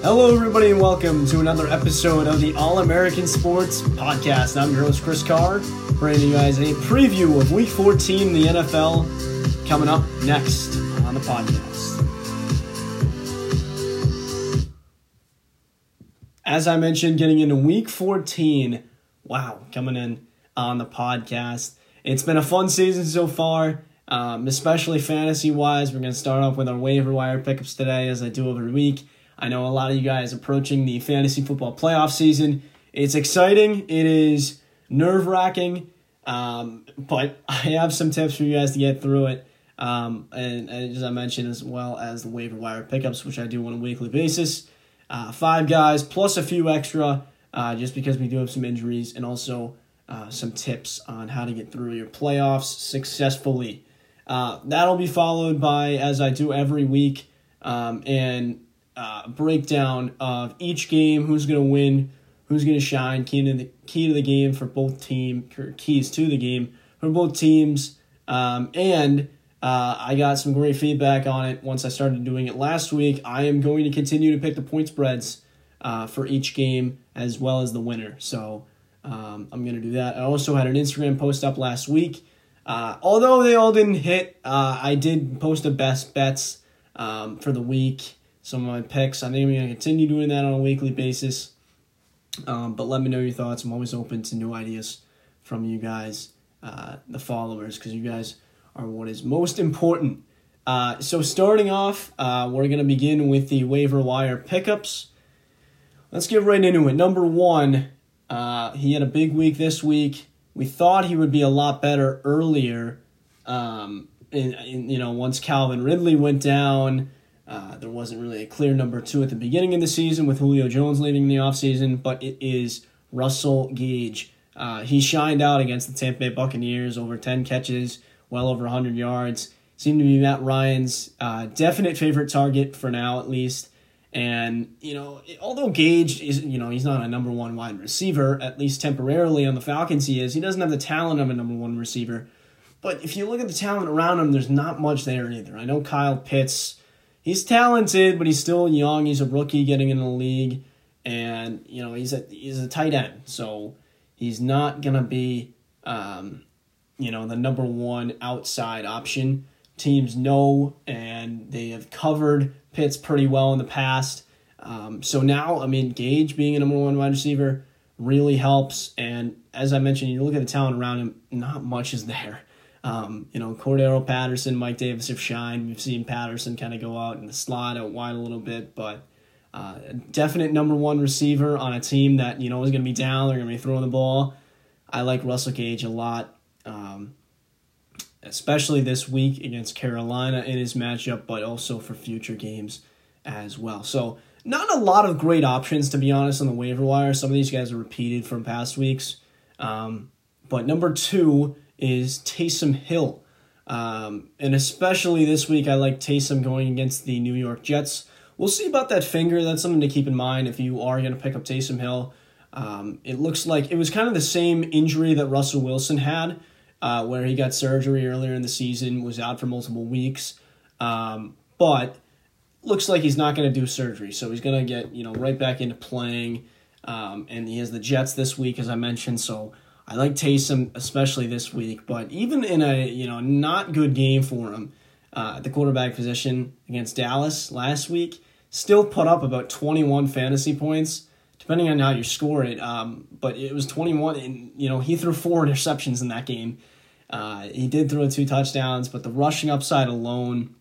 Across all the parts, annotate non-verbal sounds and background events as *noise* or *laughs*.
Hello, everybody, and welcome to another episode of the All American Sports Podcast. I'm your host, Chris Carr, bringing you guys a preview of Week 14 in the NFL coming up next on the podcast. As I mentioned, getting into Week 14, wow, coming in on the podcast. It's been a fun season so far, um, especially fantasy wise. We're going to start off with our waiver wire pickups today, as I do every week. I know a lot of you guys approaching the fantasy football playoff season. It's exciting. It is nerve wracking, um, but *laughs* I have some tips for you guys to get through it. Um, and, and, as I mentioned, as well as the waiver wire pickups, which I do on a weekly basis. Uh, five guys plus a few extra, uh, just because we do have some injuries, and also uh, some tips on how to get through your playoffs successfully. Uh, that'll be followed by, as I do every week, um, and uh, breakdown of each game, who's going to win, who's going to shine, key to the key to the game for both team, keys to the game for both teams, um, and uh, I got some great feedback on it once I started doing it last week. I am going to continue to pick the point spreads uh, for each game as well as the winner. So um, I'm going to do that. I also had an Instagram post up last week. Uh, although they all didn't hit, uh, I did post the best bets um, for the week some of my picks. I think I'm going to continue doing that on a weekly basis. Um, but let me know your thoughts. I'm always open to new ideas from you guys, uh, the followers, because you guys are what is most important. Uh, so, starting off, uh, we're going to begin with the waiver wire pickups. Let's get right into it. Number one, uh, he had a big week this week. We thought he would be a lot better earlier. Um, in, in, you know, once Calvin Ridley went down, uh, there wasn't really a clear number two at the beginning of the season with Julio Jones leaving in the offseason, but it is Russell Gage. Uh, he shined out against the Tampa Bay Buccaneers, over 10 catches, well over 100 yards. Seemed to be Matt Ryan's uh, definite favorite target for now, at least. And, you know, although Gage is, you know, he's not a number one wide receiver, at least temporarily on the Falcons he is, he doesn't have the talent of a number one receiver. But if you look at the talent around him, there's not much there either. I know Kyle Pitts he's talented, but he's still young. He's a rookie getting in the league, and you know he's a he's a tight end, so he's not gonna be um, you know the number one outside option. Teams know, and they have covered Pitts pretty well in the past. Um, so now, I mean, Gage being a number one wide receiver really helps. And as I mentioned, you look at the talent around him, not much is there. Um, you know, Cordarrelle Patterson, Mike Davis have shined. We've seen Patterson kind of go out in the slot out wide a little bit, but uh, definite number one receiver on a team that you know is going to be down. They're going to be throwing the ball. I like Russell Gage a lot, um, especially this week against Carolina in his matchup, but also for future games as well. So not a lot of great options to be honest on the waiver wire. Some of these guys are repeated from past weeks, um, but number two is Taysom Hill. Um, and especially this week, I like Taysom going against the New York Jets. We'll see about that finger. That's something to keep in mind if you are going to pick up Taysom Hill. Um, it looks like it was kind of the same injury that Russell Wilson had, uh, where he got surgery earlier in the season, was out for multiple weeks. Um, but looks like he's not going to do surgery, so he's going to get you know right back into playing. Um, and he has the Jets this week, as I mentioned, so I like Taysom, especially this week, but even in a you know not good game for him uh, the quarterback position against Dallas last week, still put up about 21 fantasy points, depending on how you score it. Um, but it was 21, and you know he threw four *laughs* interceptions in that game. Uh, he did throw two touchdowns, but the rushing upside alone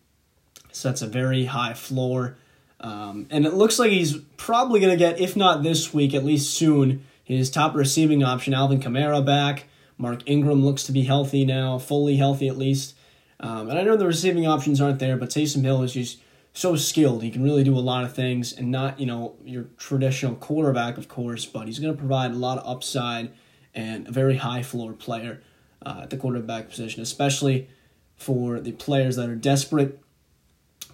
sets a very high floor. Um, and it looks like he's probably going to get, if not this week, at least soon, his top receiving option, Alvin Kamara, back. Mark Ingram looks to be healthy now, fully healthy at least. Um, and I know the receiving options aren't there, but Taysom Hill is just so skilled. He can really do a lot of things, and not you know your traditional quarterback, of course, but he's going to provide a lot of upside and a very high floor player uh, at the quarterback position, especially for the players that are desperate,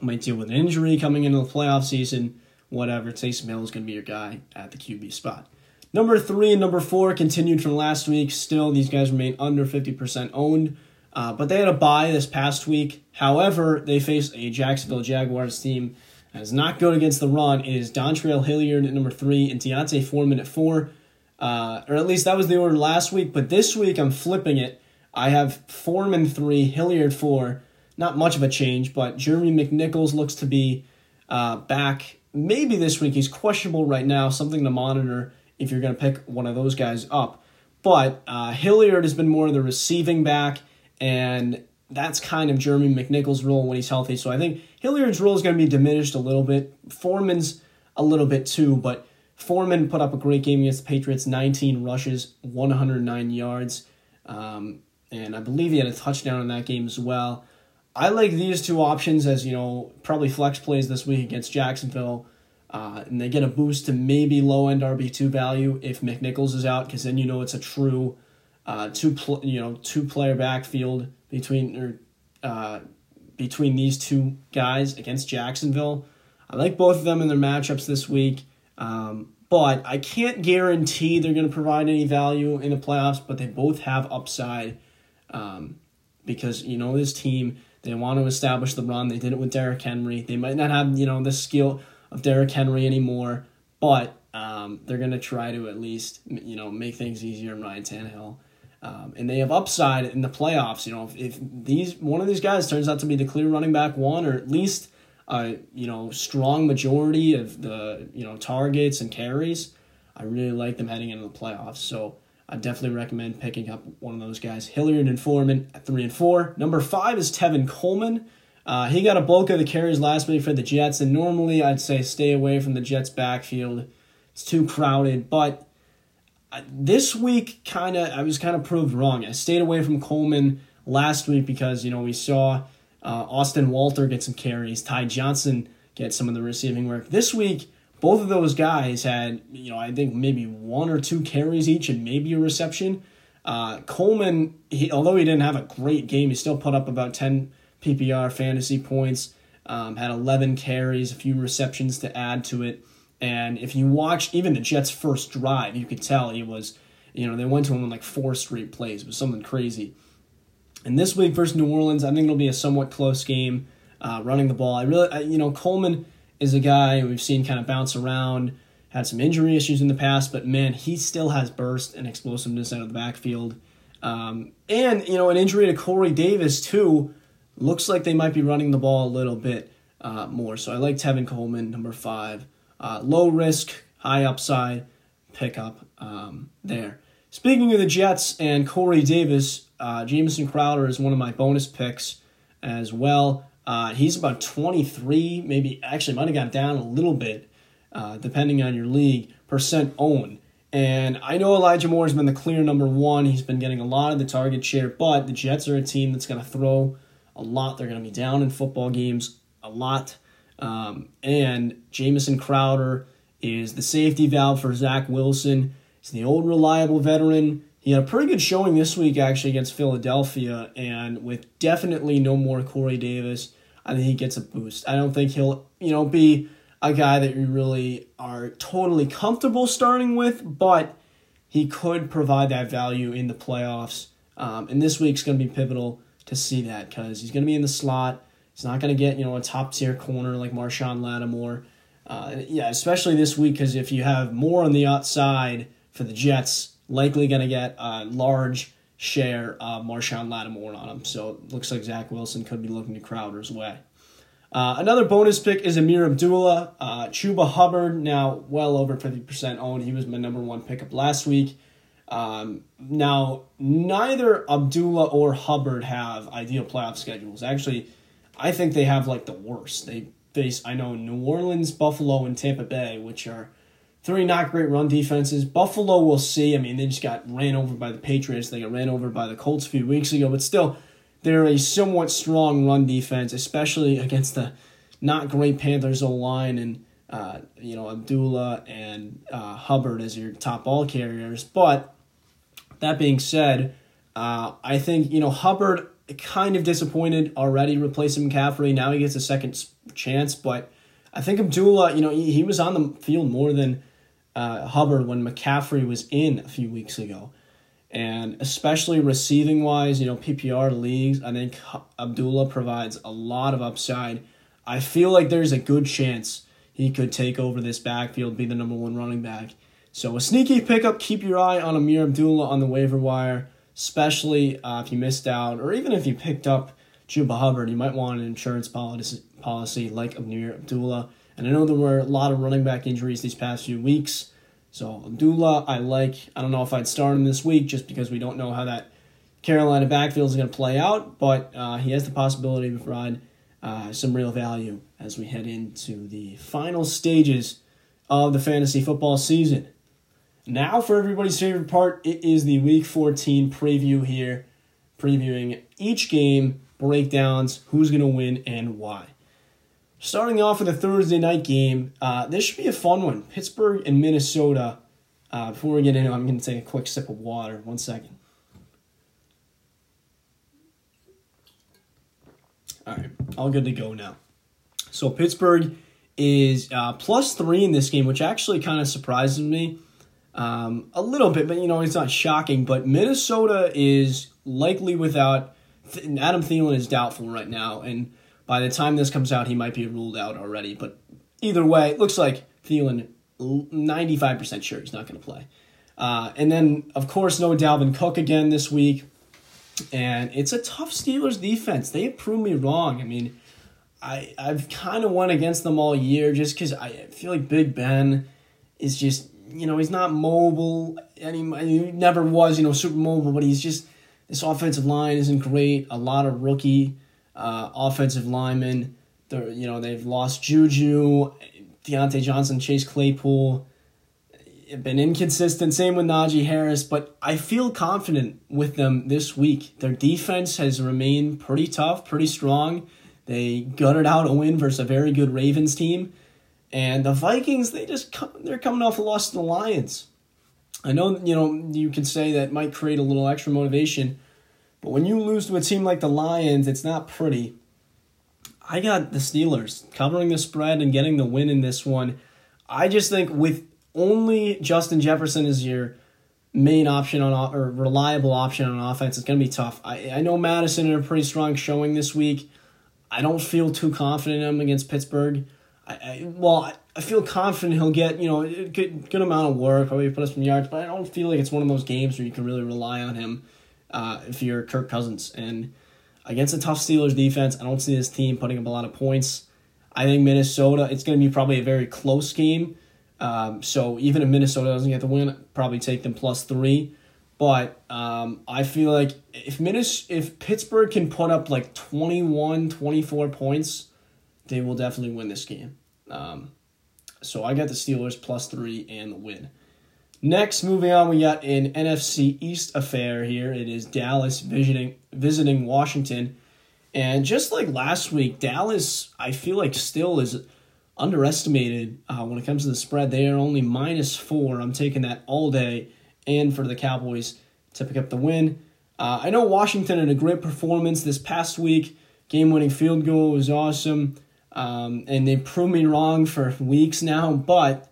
might deal with an injury coming into the playoff season, whatever. Taysom Hill is going to be your guy at the QB spot. Number three and number four continued from last week. Still, these guys remain under 50% owned. Uh, but they had a bye this past week. However, they face a Jacksonville Jaguars team is not good against the run is Dontrell Hilliard at number three and D'Onta Foreman at four. Uh, or at least that was the order last week. But this week I'm flipping it. I have Foreman three, Hilliard four. Not much of a change, but Jeremy McNichols looks to be uh, back maybe this week. He's questionable right now, something to monitor if you're going to pick one of those guys up. But uh, Hilliard has been more of the receiving back, and that's kind of Jeremy McNichols' role when he's healthy. So I think Hilliard's role is going to be diminished a little bit. Foreman's a little bit too, but Foreman put up a great game against the Patriots 19 rushes, 109 yards, um, and I believe he had a touchdown in that game as well. I like these two options as, you know, probably flex plays this week against Jacksonville. Uh, and they get a boost to maybe low end RB two value if McNichols is out, because then you know it's a true uh, two pl- you know two player backfield between or uh, between these two guys against Jacksonville. I like both of them in their matchups this week, um, but I can't guarantee they're going to provide any value in the playoffs. But they both have upside um, because you know this team they want to establish the run. They did it with Derrick Henry. They might not have you know the skill of Derrick Henry anymore, but um, they're going to try to at least you know make things easier on Ryan Tannehill. Um, and they have upside in the playoffs. You know, if, if, these one of these guys turns out to be the clear running back one, or at least a you know strong majority of the you know targets and carries, I really like them heading into the playoffs. So I definitely recommend picking up one of those guys. Hilliard and Foreman at three and four. Number five is Tevin Coleman. Uh, he got a bulk of the carries last week for the Jets, and normally I'd say stay away from the Jets' backfield. It's too crowded, but uh, this week kind of I was kind of proved wrong. I stayed away from Coleman last week because you know we saw uh, Austin Walter get some carries, Ty Johnson get some of the receiving work. This week, both of those guys had you know I think maybe one or two carries each and maybe a reception. Uh, Coleman, he, although he didn't have a great game, he still put up about ten PPR fantasy points, um, had 11 carries, a few receptions to add to it. And if you watch even the Jets' first drive, you could tell he was, you know, they went to him in like four straight plays. It was something crazy. And this week versus New Orleans, I think it'll be a somewhat close game, uh, running the ball. I really, I, you know, Coleman is a guy we've seen kind of bounce around, had some injury issues in the past, but man, he still has burst and explosiveness out of the backfield. Um, and, you know, an injury to Corey Davis, too looks like they might be running the ball a little bit uh, more. So I like Tevin Coleman, number five. Uh, low risk, high upside pickup um, there. Speaking of the Jets and Corey Davis, uh, Jamison Crowder is one of my bonus picks as well. Uh, he's about 23, maybe actually might have gone down a little bit, uh, depending on your league, percent owned. And I know Elijah Moore has been the clear number one. He's been getting a lot of the target share, but the Jets are a team that's going to throw a lot. They're going to be down in football games a lot. Um, and Jamison Crowder is the safety valve for Zach Wilson. He's the old reliable veteran. He had a pretty good showing this week actually against Philadelphia, and with definitely no more Corey Davis, I think he gets a boost. I don't think he'll, you know, be a guy that you really are totally comfortable starting with, but he could provide that value in the playoffs. Um, and this week's going to be pivotal to see that because he's going to be in the slot. He's not going to get you know a top tier corner like Marshon Lattimore. Uh, yeah, especially this week because if you have more on the outside for the Jets, likely going to get a large share of Marshon Lattimore on him. So it looks like Zach Wilson could be looking to Crowder's way. Uh, another bonus pick is Ameer Abdullah. Uh, Chuba Hubbard, now well over 50% owned. He was my number one pickup last week. Um, now, neither Abdullah or Hubbard have ideal playoff schedules. Actually, I think they have like the worst. They face, I know, New Orleans, Buffalo, and Tampa Bay, which are three not great run defenses. Buffalo, we'll see. I mean, they just got ran over by the Patriots. They got ran over by the Colts a few weeks ago, but still, they're a somewhat strong run defense, especially against the not great Panthers O line and uh, you know Abdullah and uh, Hubbard as your top ball carriers. But that being said, uh, I think you know Hubbard kind of disappointed already replacing McCaffrey. Now he gets a second chance, but I think Abdullah, you know, he, he was on the field more than uh, Hubbard when McCaffrey was in a few weeks ago. And especially receiving wise, you know, PPR leagues, I think Abdullah provides a lot of upside. I feel like there's a good chance he could take over this backfield, be the number one running back. So a sneaky pickup. Keep your eye on Ameer Abdullah on the waiver wire, especially uh, if you missed out, or even if you picked up Chuba Hubbard. You might want an insurance policy policy like Ameer Abdullah. And I know there were a lot of running back injuries these past few weeks. So Abdullah, I like. I don't know if I'd start him this week just because we don't know how that Carolina backfield is going to play out, but uh, he has the possibility to provide uh, some real value as we head into the final stages of the fantasy football season. Now, for everybody's favorite part, it is the Week 14 preview here, previewing each game, breakdowns, who's going to win, and why. Starting off with a Thursday night game, uh, this should be a fun one. Pittsburgh and Minnesota. Uh, before we get in, I'm going to take a quick sip of water. One second. All right, all good to go now. So Pittsburgh is uh, plus three in this game, which actually kind of surprises me um, a little bit, but you know it's not shocking. But Minnesota is likely without Adam Thielen is doubtful right now, and by the time this comes out, he might be ruled out already. But either way, it looks like Thielen ninety five percent sure he's not going to play. Uh, and then of course no Dalvin Cook again this week. And it's a tough Steelers defense. They proved me wrong. I mean, I I've kind of won against them all year just because I feel like Big Ben is just you know he's not mobile and he, never was you know super mobile, but he's just this offensive line isn't great. A lot of rookie uh, offensive linemen. They're, you know they've lost Juju, Diontae Johnson, Chase Claypool been inconsistent. Same with Najee Harris, but I feel confident with them this week. Their defense has remained pretty tough, pretty strong. They gutted out a win versus a very good Ravens team, and the Vikings they just come, they're coming off a loss to the Lions. I know you know you can say that might create a little extra motivation, but when you lose to a team like the Lions, it's not pretty. I got the Steelers covering the spread and getting the win in this one. I just think with only Justin Jefferson is your main option on or reliable option on offense, it's going to be tough. I, I know Mattison in a pretty strong showing this week. I don't feel too confident in him against Pittsburgh. I, I well, I, feel confident he'll get you know a good good amount of work, probably put us some yards, but I don't feel like it's one of those games where you can really rely on him uh, if you're Kirk Cousins. And against a tough Steelers defense, I don't see this team putting up a lot of points. I think Minnesota, it's going to be probably a very close game. Um, so even if Minnesota doesn't get the win, probably take them plus three. But um, I feel like if Minnes- if Pittsburgh can put up like 21, 24 points, they will definitely win this game. Um, so I got the Steelers plus three and the win. Next, moving on, we got an NFC East affair here. It is Dallas visiting visiting Washington, and just like last week, Dallas I feel like still is underestimated uh, when it comes to the spread. They are only minus four. I'm taking that all day, and for the Cowboys to pick up the win. Uh, I know Washington had a great performance this past week. Game winning field goal was awesome. Um, and they've proved me wrong for weeks now, but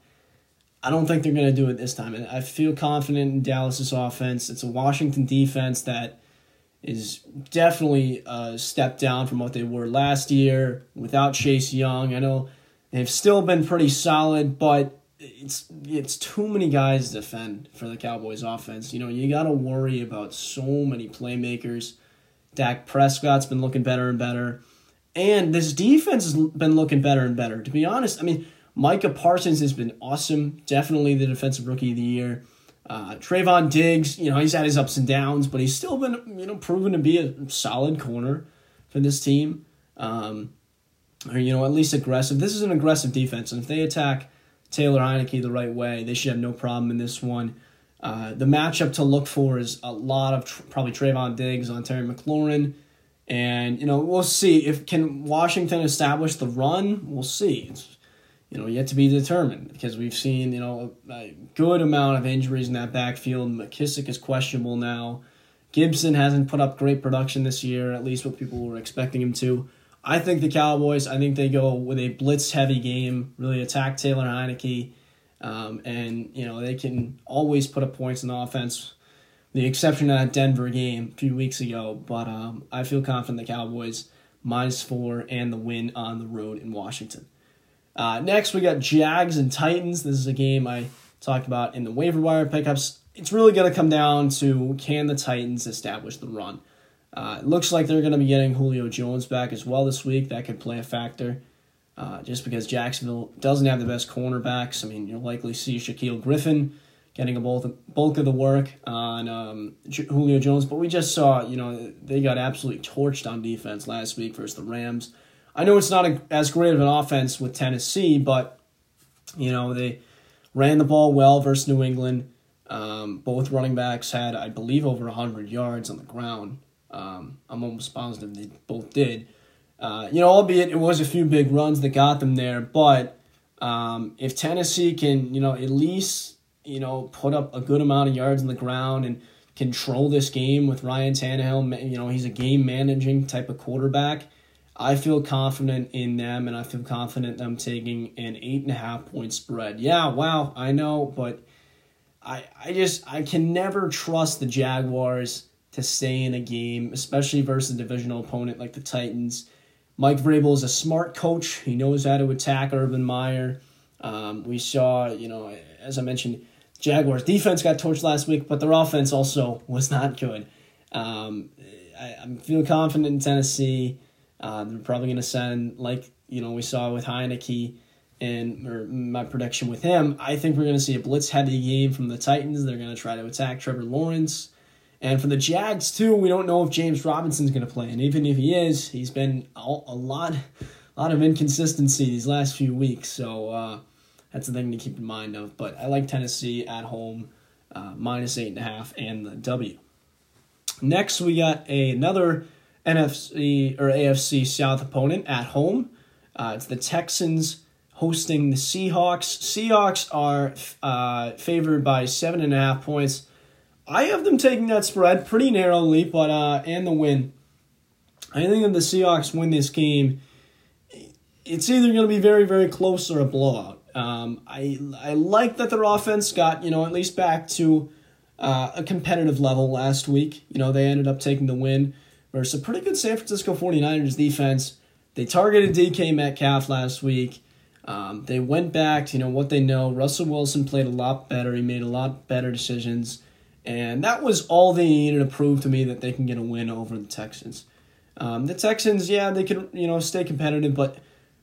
I don't think they're going to do it this time. And I feel confident in Dallas's offense. It's a Washington defense that is definitely a step down from what they were last year without Chase Young. I know They've still been pretty solid, but it's it's too many guys to defend for the Cowboys offense. You know, you got to worry about so many playmakers. Dak Prescott's been looking better and better. And this defense has been looking better and better. To be honest, I mean, Micah Parsons has been awesome. Definitely the defensive rookie of the year. Uh, Trevon Diggs, you know, he's had his ups and downs, but he's still been, you know, proven to be a solid corner for this team. Um, or you know at least aggressive. This is an aggressive defense, and if they attack Taylor Heinicke the right way, they should have no problem in this one. Uh, the matchup to look for is a lot of tr- probably Trevon Diggs on Terry McLaurin, and you know we'll see if can Washington establish the run. We'll see. It's you know yet to be determined because we've seen you know a, good amount of injuries in that backfield. McKissic is questionable now. Gibson hasn't put up great production this year, at least what people were expecting him to. I think the Cowboys, I think they go with a blitz heavy game, really attack Taylor Heinicke, um, and you know they can always put up points in the offense. The exception of that Denver game a few weeks ago, but um, I feel confident the Cowboys minus four, and the win on the road in Washington. Uh, next, we got Jags and Titans. This is a game I talked about in the waiver wire pickups. It's really going to come down to can the Titans establish the run? Uh, it looks like they're going to be getting Julio Jones back as well this week. That could play a factor. Uh, just because Jacksonville doesn't have the best cornerbacks. I mean, you'll likely see Shaquill Griffin getting a bulk, bulk of the work on um, Julio Jones, but we just saw, you know, they got absolutely torched on defense last week versus the Rams. I know it's not a, as great of an offense with Tennessee, but, you know, they ran the ball well versus New England. Um, both running backs had, I believe, over 100 yards on the ground. Um, I'm almost positive they both did. Uh, you know, albeit it was a few big runs that got them there, but um, if Tennessee can, you know, at least you know put up a good amount of yards on the ground and control this game with Ryan Tannehill, you know, he's a game managing type of quarterback. I feel confident in them, and I feel confident them taking an eight and a half point spread. Yeah, wow, I know, but I I just I can never trust the Jaguars to stay in a game, especially versus a divisional opponent like the Titans. Mike Vrabel is a smart coach. He knows how to attack Urban Meyer. Um, we saw, you know, as I mentioned, Jaguars defense got torched last week, but their offense also was not good. Um, I, I feel confident in Tennessee. Uh, they're probably going to send, like you know, we saw with Heinicke and or my prediction with him. I think we're going to see a blitz heavy game from the Titans. They're going to try to attack Trevor Lawrence. And for the Jags too, we don't know if James Robinson's going to play, and even if he is, he's been a, a lot, a lot of inconsistency these last few weeks. So uh, that's the thing to keep in mind of. But I like Tennessee at home, uh, minus eight and a half, and the W. Next, we got a, another NFC or AFC South opponent at home. Uh, it's the Texans hosting the Seahawks. Seahawks are uh, favored by seven and a half points. I have them taking that spread pretty narrowly, but uh, and the win. I think if the Seahawks win this game, it's either going to be very very close or a blowout. Um, I I like that their offense got you know at least back to uh, a competitive level last week. You know they ended up taking the win versus a pretty good San Francisco 49ers defense. They targeted DK Metcalf last week. Um, they went back to you know what they know. Russell Wilson played a lot better. He made a lot better decisions. And that was all they needed to prove to me that they can get a win over the Texans. Um, the Texans, yeah, they can you know stay competitive, but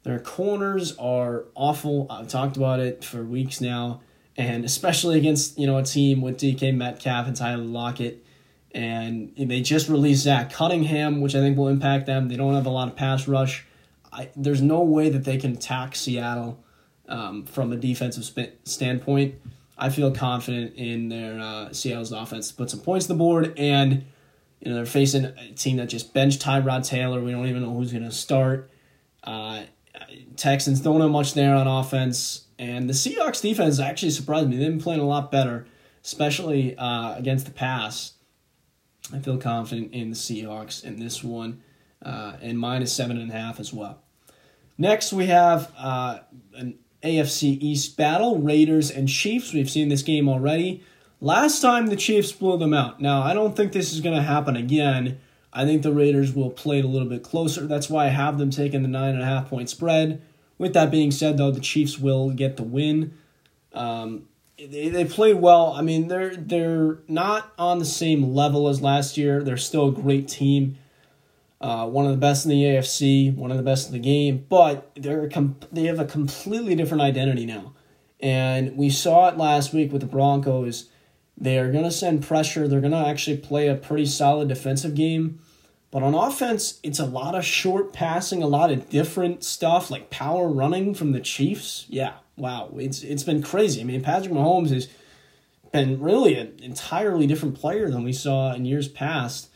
their corners are awful. I've talked about it for weeks now, and especially against you know a team with DK Metcalf and Tyler Lockett, and they just released Zach Cunningham, which I think will impact them. They don't have a lot of pass rush. I, there's no way that they can attack Seattle um, from a defensive sp- standpoint. I feel confident in their uh, Seattle's offense to put some points on the board, and you know they're facing a team that just benched Tyrod Taylor. We don't even know who's going to start. Uh, Texans don't have much there on offense, and the Seahawks defense actually surprised me. They've been playing a lot better, especially uh, against the pass. I feel confident in the Seahawks in this one, uh, and minus seven and a half as well. Next, we have uh, an AFC East battle, Raiders and Chiefs. We've seen this game already. Last time the Chiefs blew them out. Now, I don't think this is going to happen again. I think the Raiders will play it a little bit closer. That's why I have them taking the nine and a half point spread. With that being said, though, the Chiefs will get the win. Um, they, they played well. I mean, they're they're not on the same level as last year. They're still a great team uh, one of the best in the AFC, one of the best in the game, but they're com- they have a completely different identity now. And we saw it last week with the Broncos. They are going to send pressure. They're going to actually play a pretty solid defensive game. But on offense, it's a lot of short passing, a lot of different stuff like power running from the Chiefs. Yeah, wow, it's it's been crazy. I mean, Patrick Mahomes has been really an entirely different player than we saw in years past.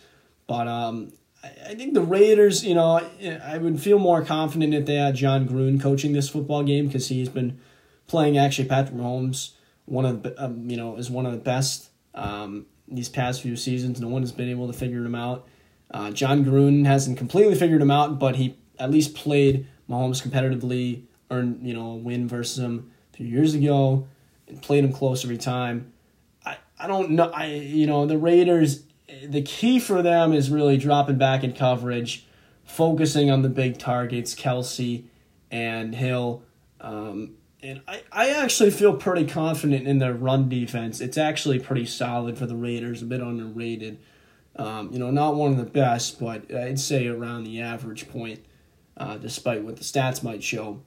But um, I think the Raiders, you know, I would feel more confident if they had Jon Gruden coaching this football game because he's been playing actually Patrick Mahomes one of the, um, you know is one of the best um, these past few seasons. No one has been able to figure him out. Uh, Jon Gruden hasn't completely figured him out, but he at least played Mahomes competitively, earned you know a win versus him a few years ago, and played him close every time. I, I don't know. I you know the Raiders the key for them is really dropping back in coverage, focusing on the big targets, Kelce and Hill. Um, and I, I actually feel pretty confident in their run defense. It's actually pretty solid for the Raiders, a bit underrated. Um, you know, not one of the best, but I'd say around the average point, uh, despite what the stats might show.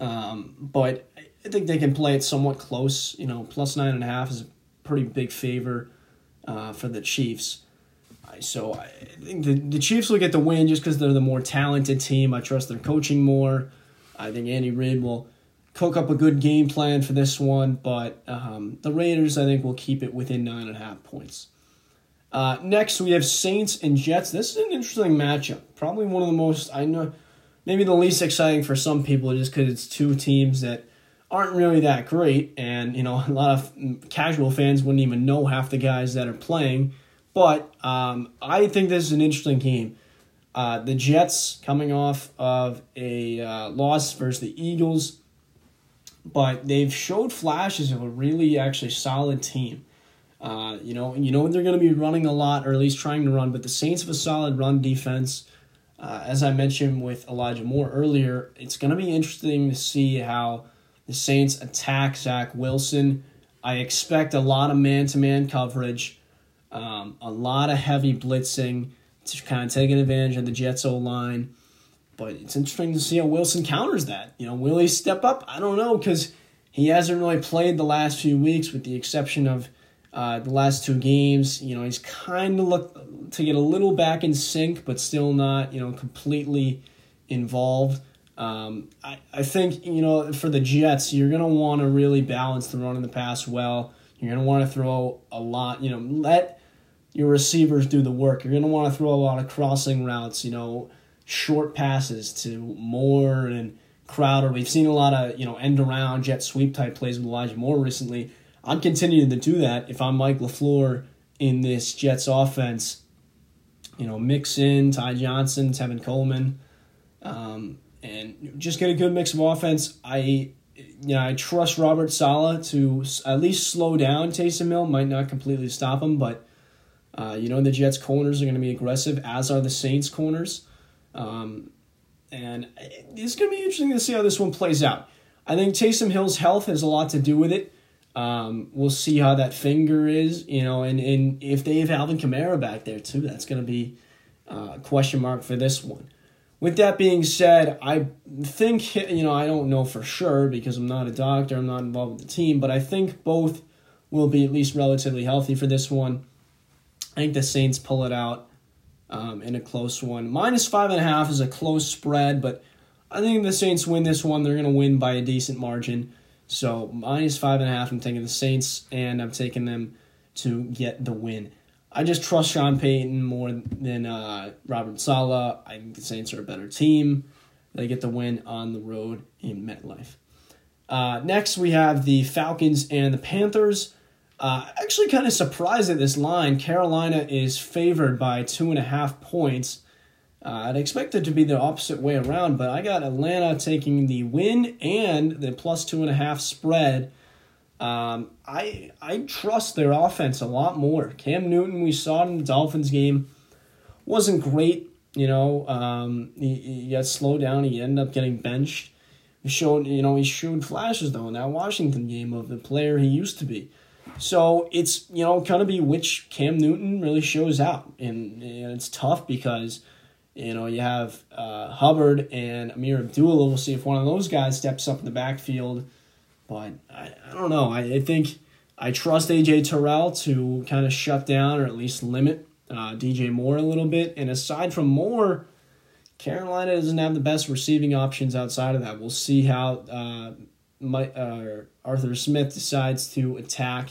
Um, but I think they can play it somewhat close. You know, plus nine and a half is a pretty big favor uh, for the Chiefs. So I think the, the Chiefs will get the win just because they're the more talented team. I trust their coaching more. I think Andy Reid will cook up a good game plan for this one, but um, the Raiders, I think, will keep it within nine and a half points. Uh, next, we have Saints and Jets. This is an interesting matchup. Probably one of the most, I know, maybe the least exciting for some people just because it's two teams that aren't really that great. And, you know, *laughs* a lot of casual fans wouldn't even know half the guys that are playing. But um, I think this is an interesting game. Uh, the Jets coming off of a uh, loss versus the Eagles, but they've showed flashes of a really actually solid team. Uh, you know, you know they're going to be running a lot, or at least trying to run. But the Saints have a solid run defense. Uh, as I mentioned with Elijah Moore earlier, it's going to be interesting to see how the Saints attack Zach Wilson. I expect a lot of man-to-man coverage, um, a lot of heavy blitzing to kind of taking advantage of the Jets O line. But it's interesting to see how Wilson counters that. You know, will he step up? I don't know because he hasn't really played the last few weeks, with the exception of uh, the last two games, you know, he's kind of looked to get a little back in sync, but still not, you know, completely involved. Um, I, I think, you know, for the Jets, you're going to want to really balance the run and the pass well. You're going to want to throw a lot, you know, let your receivers do the work. You're going to want to throw a lot of crossing routes, you know, short passes to Moore and Crowder. We've seen a lot of, you know, end around jet sweep type plays with Elijah Moore recently I'm continuing to do that if I'm Mike LaFleur in this Jets offense. You know, mix in Ty Johnson, Tevin Coleman, um, and just get a good mix of offense. I, you know, I trust Robert Saleh to at least slow down Taysom Hill. Might not completely stop him, but uh, you know the Jets corners are going to be aggressive, as are the Saints corners. Um, and it's going to be interesting to see how this one plays out. I think Taysom Hill's health has a lot to do with it. Um, we'll see how that finger is, you know, and, and if they have Alvin Kamara back there too, that's going to be uh, a question mark for this one. With that being said, I think, you know, I don't know for sure because I'm not a doctor, I'm not involved with the team, but I think both will be at least relatively healthy for this one. I think the Saints pull it out um, in a close one. Minus five and a half is a close spread, but I think the Saints win this one. They're going to win by a decent margin. So minus five and a half. I'm taking the Saints, and I'm taking them to get the win. I just trust Sean Payton more than uh, Robert Saleh. I think the Saints are a better team. They get the win on the road in MetLife. Uh, next, we have the Falcons and the Panthers. Uh, actually, kind of surprised at this line. Carolina is favored by two and a half points. Uh, I'd expect it to be the opposite way around, but I got Atlanta taking the win and the plus two and a half spread. Um, I I trust their offense a lot more. Cam Newton, we saw in the Dolphins game, wasn't great. You know, um, he, he got slowed down. He ended up getting benched. He showed, you know, he showed flashes though in that Washington game of the player he used to be. So it's you know kind of be which Cam Newton really shows out, and, and it's tough because you know, you have uh, Hubbard and Ameer Abdullah. We'll see if one of those guys steps up in the backfield. But I, I don't know. I, I think I trust AJ Terrell to kind of shut down or at least limit uh, DJ Moore a little bit. And aside from Moore, Carolina doesn't have the best receiving options outside of that. We'll see how uh, my, uh, Arthur Smith decides to attack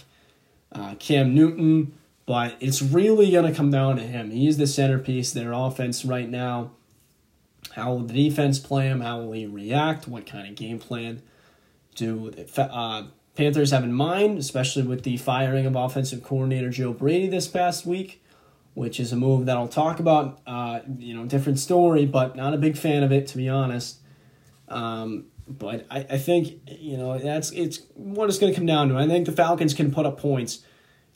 uh, Cam Newton. But it's really going to come down to him. He is the centerpiece their offense right now. How will the defense play him? How will he react? What kind of game plan do the uh, Panthers have in mind, especially with the firing of offensive coordinator Joe Brady this past week, which is a move that I'll talk about. Uh, you know, different story, but not a big fan of it, to be honest. Um, but I, I think, you know, that's it's what it's going to come down to. I think the Falcons can put up points.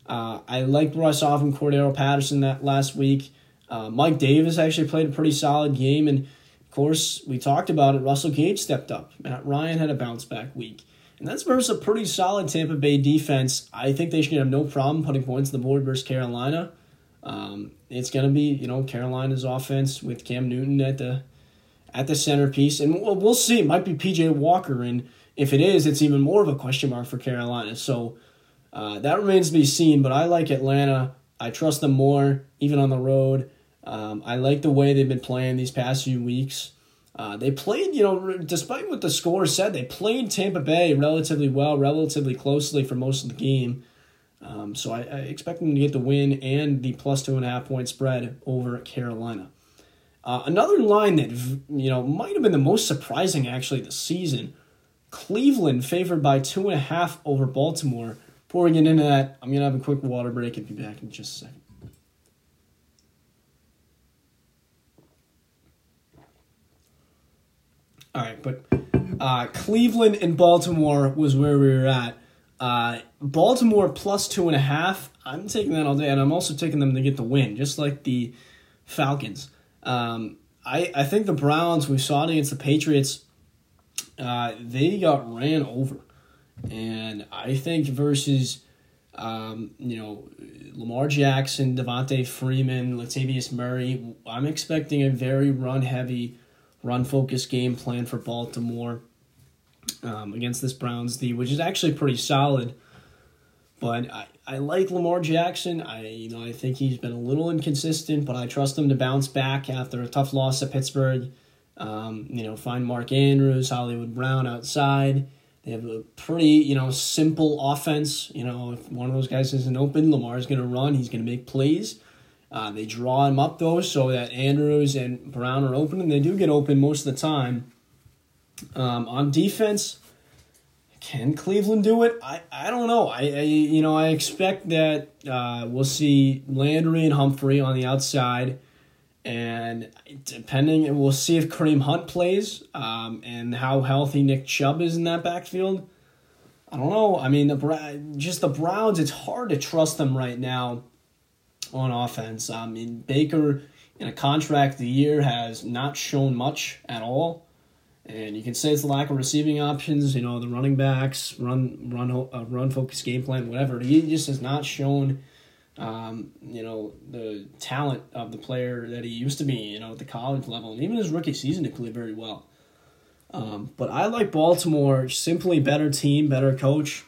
Uh, I liked I saw from Cordarrelle Patterson that last week. Uh, Mike Davis actually played a pretty solid game, and of course, we talked about it. Russell Gage stepped up. Matt Ryan had a bounce back week. And that's versus a pretty solid Tampa Bay defense. I think they should have no problem putting points on the board versus Carolina. Um, it's going to be, you know, Carolina's offense with Cam Newton at the at the centerpiece, and we'll, we'll see. It might be PJ Walker, and if it is, it's even more of a question mark for Carolina. So uh, that remains to be seen. But I like Atlanta. I trust them more, even on the road. Um, I like the way they've been playing these past few weeks. Uh, they played, you know, despite what the score said, they played Tampa Bay relatively well, relatively closely for most of the game. Um, so I, I, expect them to get the win and the plus two and a half point spread over Carolina. Uh, another line that you know might have been the most surprising actually this season: Cleveland favored by two and a half over Baltimore. Before we get into that, I'm gonna have a quick water break and be back in just a second. All right, but uh, Cleveland and Baltimore was where we were at. Uh, Baltimore plus two and a half. I'm taking that all day, and I'm also taking them to get the win, just like the Falcons. Um, I I think the Browns we saw it against the Patriots. Uh, they got ran over, and I think versus um, you know Lamar Jackson, Devonta Freeman, Latavius Murray. I'm expecting a very run heavy run focused game plan for Baltimore um, against this Browns D, which is actually pretty solid. But I, I like Lamar Jackson. I you know I think he's been a little inconsistent, but I trust him to bounce back after a tough loss at Pittsburgh. Um, you know, find Mark Andrews, Hollywood Brown outside. They have a pretty, you know, simple offense. You know, if one of those guys isn't open, Lamar's going to run. He's going to make plays. Uh, they draw him up though, so that Andrews and Brown are open, and they do get open most of the time. Um, on defense, can Cleveland do it? I, I don't know. I, I you know I expect that uh, we'll see Landry and Humphrey on the outside, and depending, we'll see if Kareem Hunt plays um, and how healthy Nick Chubb is in that backfield. I don't know. I mean, the just the Browns. It's hard to trust them right now on offense. I mean, Baker in a contract the year has not shown much at all. And you can say it's the lack of receiving options, you know, the running backs, run run uh, run focus game plan, whatever. He just has not shown, um, you know, the talent of the player that he used to be, you know, at the college level. And even his rookie season, he played very well. Um, but I like Baltimore, simply better team, better coach.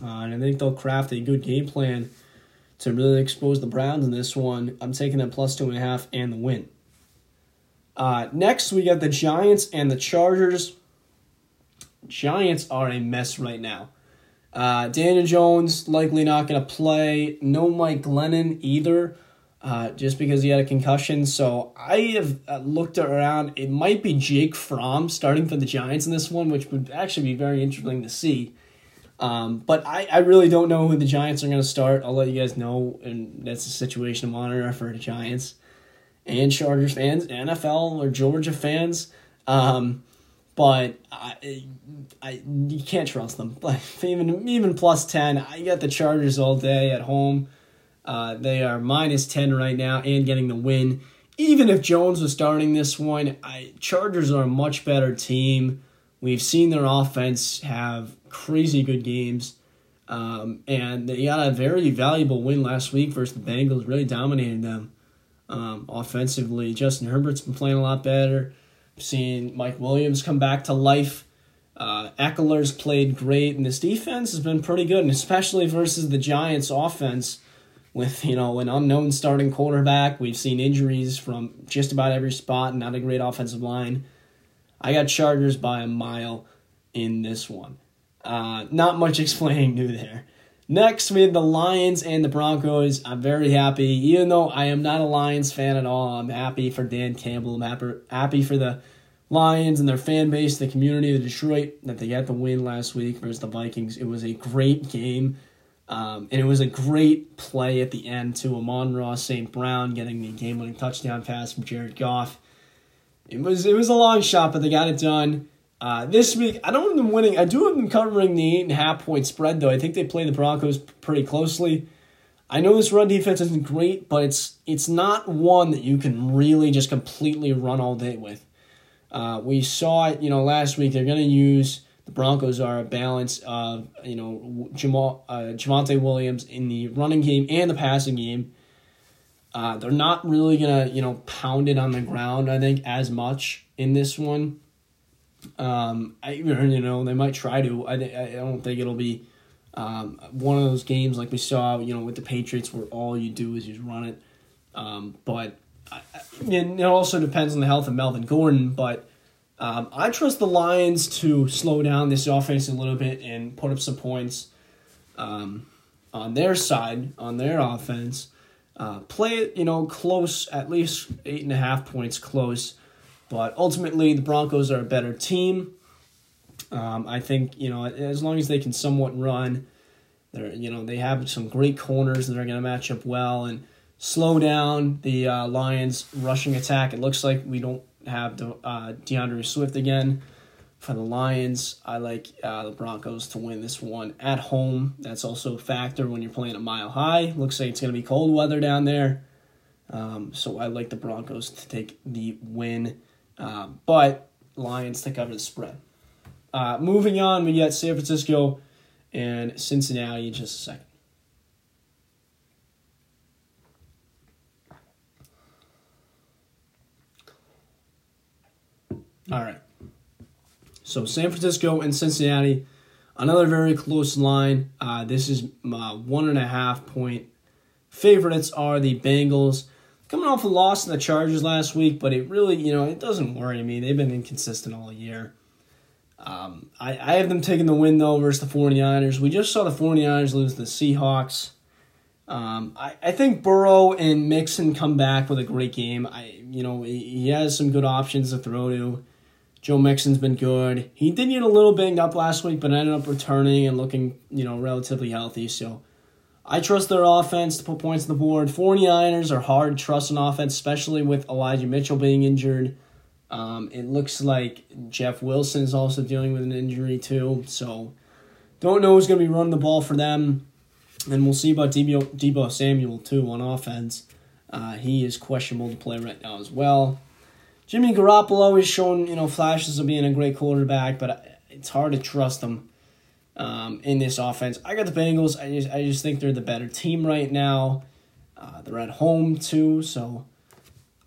Uh, and I think they'll craft a good game plan to really expose the Browns in this one. I'm taking them plus two and a half and the win. Uh, next, we got the Giants and the Chargers. Giants are a mess right now. Uh, Daniel Jones likely not going to play. No Mike Glennon either, uh, just because he had a concussion. So I have uh, looked around. It might be Jake Fromm starting for the Giants in this one, which would actually be very interesting to see. Um, but I, I really don't know who the Giants are going to start. I'll let you guys know, and that's a situation to monitor for the Giants and Chargers fans, NFL or Georgia fans. Um, but I, I, you can't trust them. *laughs* Like even even plus ten, I got the Chargers all day at home. Uh, they are minus ten right now and getting the win. Even if Jones was starting this one, I Chargers are a much better team. We've seen their offense have crazy good games. Um, and they got a very valuable win last week versus the Bengals, really dominated them um, offensively. Justin Herbert's been playing a lot better. Seeing Mike Williams come back to life. Uh, Ekeler's played great, and this defense has been pretty good, and especially versus the Giants' offense with you know an unknown starting quarterback. We've seen injuries from just about every spot, and not a great offensive line. I got Chargers by a mile in this one. Uh, not much *laughs* explaining new there. Next, we have the Lions and the Broncos. I'm very happy, even though I am not a Lions fan at all. I'm happy for Dan Campbell. I'm happy, for the Lions and their fan base, the community of Detroit, that they got the win last week versus the Vikings. It was a great game. Um, and it was a great play at the end to Amon-Ra St. Brown getting the game winning touchdown pass from Jared Goff. It was it was a long shot, but they got it done. Uh, this week, I don't have them winning. I do have them covering the eight and a half point spread, though. I think they play the Broncos pretty closely. I know this run defense isn't great, but it's it's not one that you can really just completely run all day with. Uh, we saw it, you know, last week. They're going to use the Broncos are a balance of you know Jamal uh, Javonte Williams in the running game and the passing game. Uh, they're not really gonna you know pound it on the ground. I think as much in this one. Um, I you know they might try to. I I don't think it'll be um, one of those games like we saw you know with the Patriots where all you do is just run it. Um, but I, it also depends on the health of Melvin Gordon, but um, I trust the Lions to slow down this offense a little bit and put up some points um, on their side, on their offense. Uh, play it, you know, close, at least eight and a half points close. But ultimately, the Broncos are a better team. Um, I think, you know, as long as they can somewhat run, they're, you know, they have some great corners that are going to match up well and slow down the uh, Lions' rushing attack. It looks like we don't have the uh, D'Andre Swift again for the Lions. I like uh, the Broncos to win this one at home. That's also a factor when you're playing a mile high. Looks like it's going to be cold weather down there. Um, so I like the Broncos to take the win, uh, but Lions to cover the spread. Uh, moving on, we get San Francisco and Cincinnati in just a second. All right. So San Francisco and Cincinnati, another very close line. Uh, this is one and a half point favorites are the Bengals. Coming off a loss in the Chargers last week, but it really, you know, it doesn't worry me. They've been inconsistent all year. Um, I, I have them taking the win, though, versus the 49ers. We just saw the 49ers lose to the Seahawks. Um, I, I think Burrow and Mixon come back with a great game. I you know he, he has some good options to throw to. Joe Mixon's been good. He did get a little banged up last week, but ended up returning and looking, you know, relatively healthy. So I trust their offense to put points on the board. 49ers are hard to trust an offense, especially with Elijah Mitchell being injured. Um, it looks like Jeff Wilson is also dealing with an injury too. So don't know who's going to be running the ball for them. And we'll see about Deebo, Deebo Samuel too on offense. Uh, he is questionable to play right now as well. Jimmy Garoppolo is showing, you know, flashes of being a great quarterback, but it's hard to trust him um, in this offense. I got the Bengals. I just, I just think they're the better team right now. Uh, they're at home too, so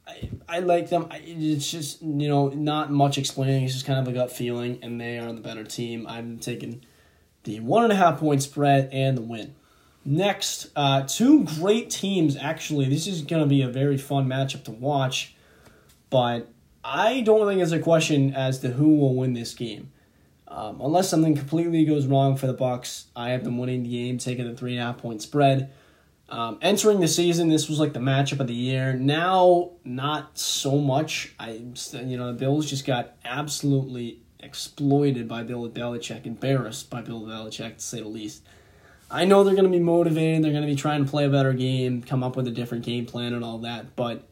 I, I like them. I, it's just you know not much explaining. It's just kind of a gut feeling, and they are the better team. I'm taking the one and a half point spread and the win. Next, uh, two great teams. Actually, this is going to be a very fun matchup to watch. But I don't think it's a question as to who will win this game. Um, unless something completely goes wrong for the Bucks, I have them winning the game, taking the three and a half point spread. Um, entering the season, this was like the matchup of the year. Now, not so much. I, you know, the Bills just got absolutely exploited by Bill Belichick, embarrassed by Bill Belichick to say the least. I know they're going to be motivated. They're going to be trying to play a better game, come up with a different game plan, and all that. But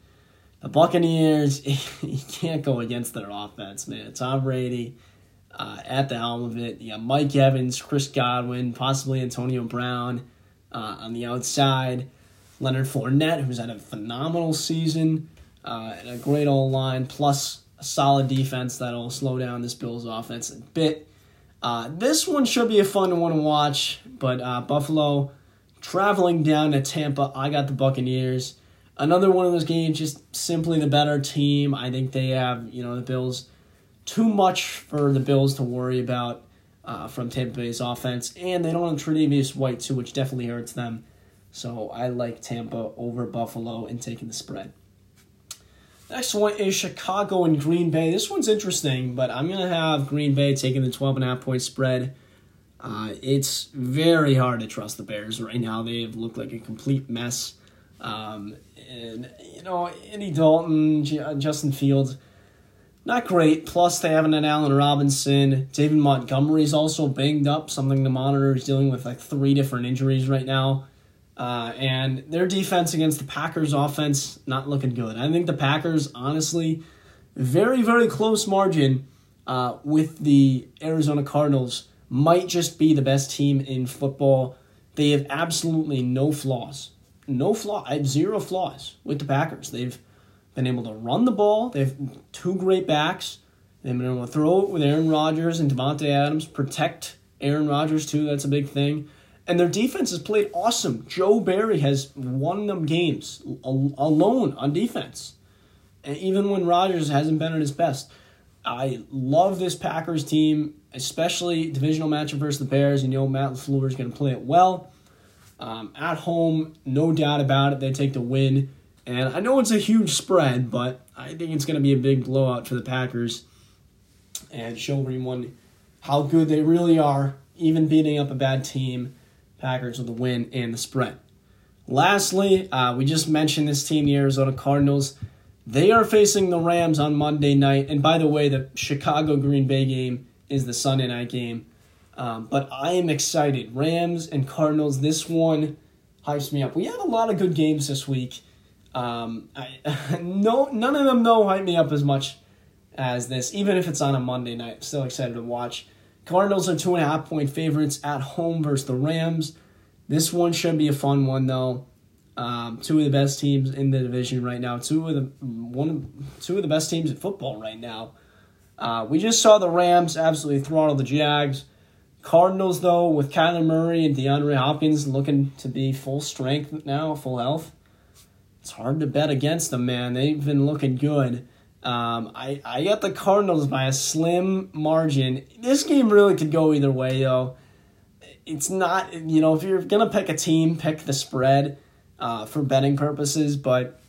the Buccaneers, *laughs* you can't go against their offense, man. Tom Brady uh, at the helm of it. You got Mike Evans, Chris Godwin, possibly Antonio Brown uh, on the outside. Leonard Fournette, who's had a phenomenal season uh, and a great old line, plus a solid defense that'll slow down this Bills offense a bit. Uh, this one should be a fun one to watch, but uh, Buffalo traveling down to Tampa. I got the Buccaneers another one of those games, just simply the better team. I think they have, you know, the Bills too much for the Bills to worry about uh, from Tampa Bay's offense, and they don't have Tre'Davious White too, which definitely hurts them. So I like Tampa over Buffalo and taking the spread. Next one is Chicago and Green Bay. This one's interesting, but I'm going to have Green Bay taking the 12.5 point spread. Uh, it's very hard to trust the Bears right now. They have looked like a complete mess. Um, and you know, Andy Dalton, uh, Justin Fields, not great. Plus, they haven't had Allen Robinson. David Montgomery's also banged up, something to monitor. He's dealing with like three different injuries right now. Uh, and their defense against the Packers' offense not looking good. I think the Packers, honestly, very very close margin uh, with the Arizona Cardinals, might just be the best team in football. They have absolutely no flaws no flaw, zero flaws with the Packers. They've been able to run the ball. They've two great backs. They've been able to throw it with Aaron Rodgers and Davante Adams, protect Aaron Rodgers too. That's a big thing. And their defense has played awesome. Joe Barry has won them games alone on defense, and even when Rodgers hasn't been at his best. I love this Packers team, especially divisional matchup versus the Bears. You know Matt LaFleur is going to play it well. Um, at home, no doubt about it, they take the win. And I know it's a huge spread, but I think it's going to be a big blowout for the Packers and show everyone how good they really are, even beating up a bad team. Packers with the win and the spread. Lastly, uh, we just mentioned this team, the Arizona Cardinals. They are facing the Rams on Monday night. And by the way, the Chicago Green Bay game is the Sunday night game. Um, but I am excited. Rams and Cardinals, this one hypes me up. We have a lot of good games this week. Um, I, *laughs* no, none of them though hype me up as much as this, even if it's on a Monday night. Still excited to watch. Cardinals are two and a half point favorites at home versus the Rams. This one should be a fun one though. Um, two of the best teams in the division right now. Two of the one, two of the best teams in football right now. Uh, we just saw the Rams absolutely throttle the Jags. Cardinals, though, with Kyler Murray and DeAndre Hopkins looking to be full strength now, full health, it's hard to bet against them, man. They've been looking good. Um, I, I got the Cardinals by a slim margin. This game really could go either way, though. It's not, you know, if you're going to pick a team, pick the spread uh, for betting purposes, but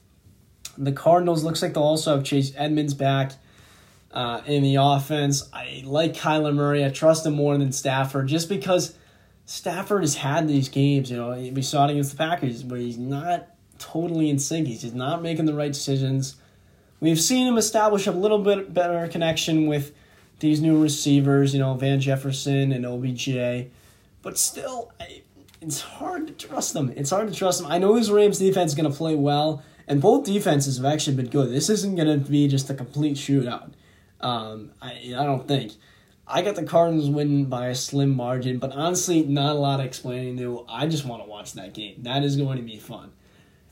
the Cardinals looks like they'll also have Chase Edmonds back uh, in the offense. I like Kyler Murray. I trust him more than Stafford just because Stafford has had these games. You know, we saw it against the Packers where he's not totally in sync. He's just not making the right decisions. We've seen him establish a little bit better connection with these new receivers, you know, Van Jefferson and OBJ. But still, it's hard to trust them. It's hard to trust them. I know this Rams defense is going to play well, and both defenses have actually been good. This isn't going to be just a complete shootout. Um, I I don't think. I got the Cardinals winning by a slim margin, but honestly, not a lot of explaining to. I just want to watch that game. That is going to be fun.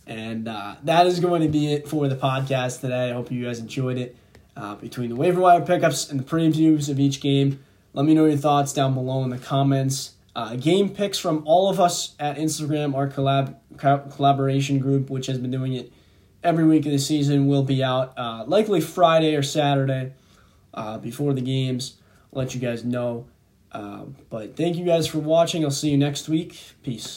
And uh, that is going to be it for the podcast today. I hope you guys enjoyed it. Uh, between the waiver wire pickups and the previews of each game, let me know your thoughts down below in the comments. Uh, game picks from all of us at Instagram, our collab co- collaboration group, which has been doing it every week of the season, will be out uh, likely Friday or Saturday uh, before the games. I'll let you guys know. Uh, but thank you guys for watching. I'll see you next week. Peace.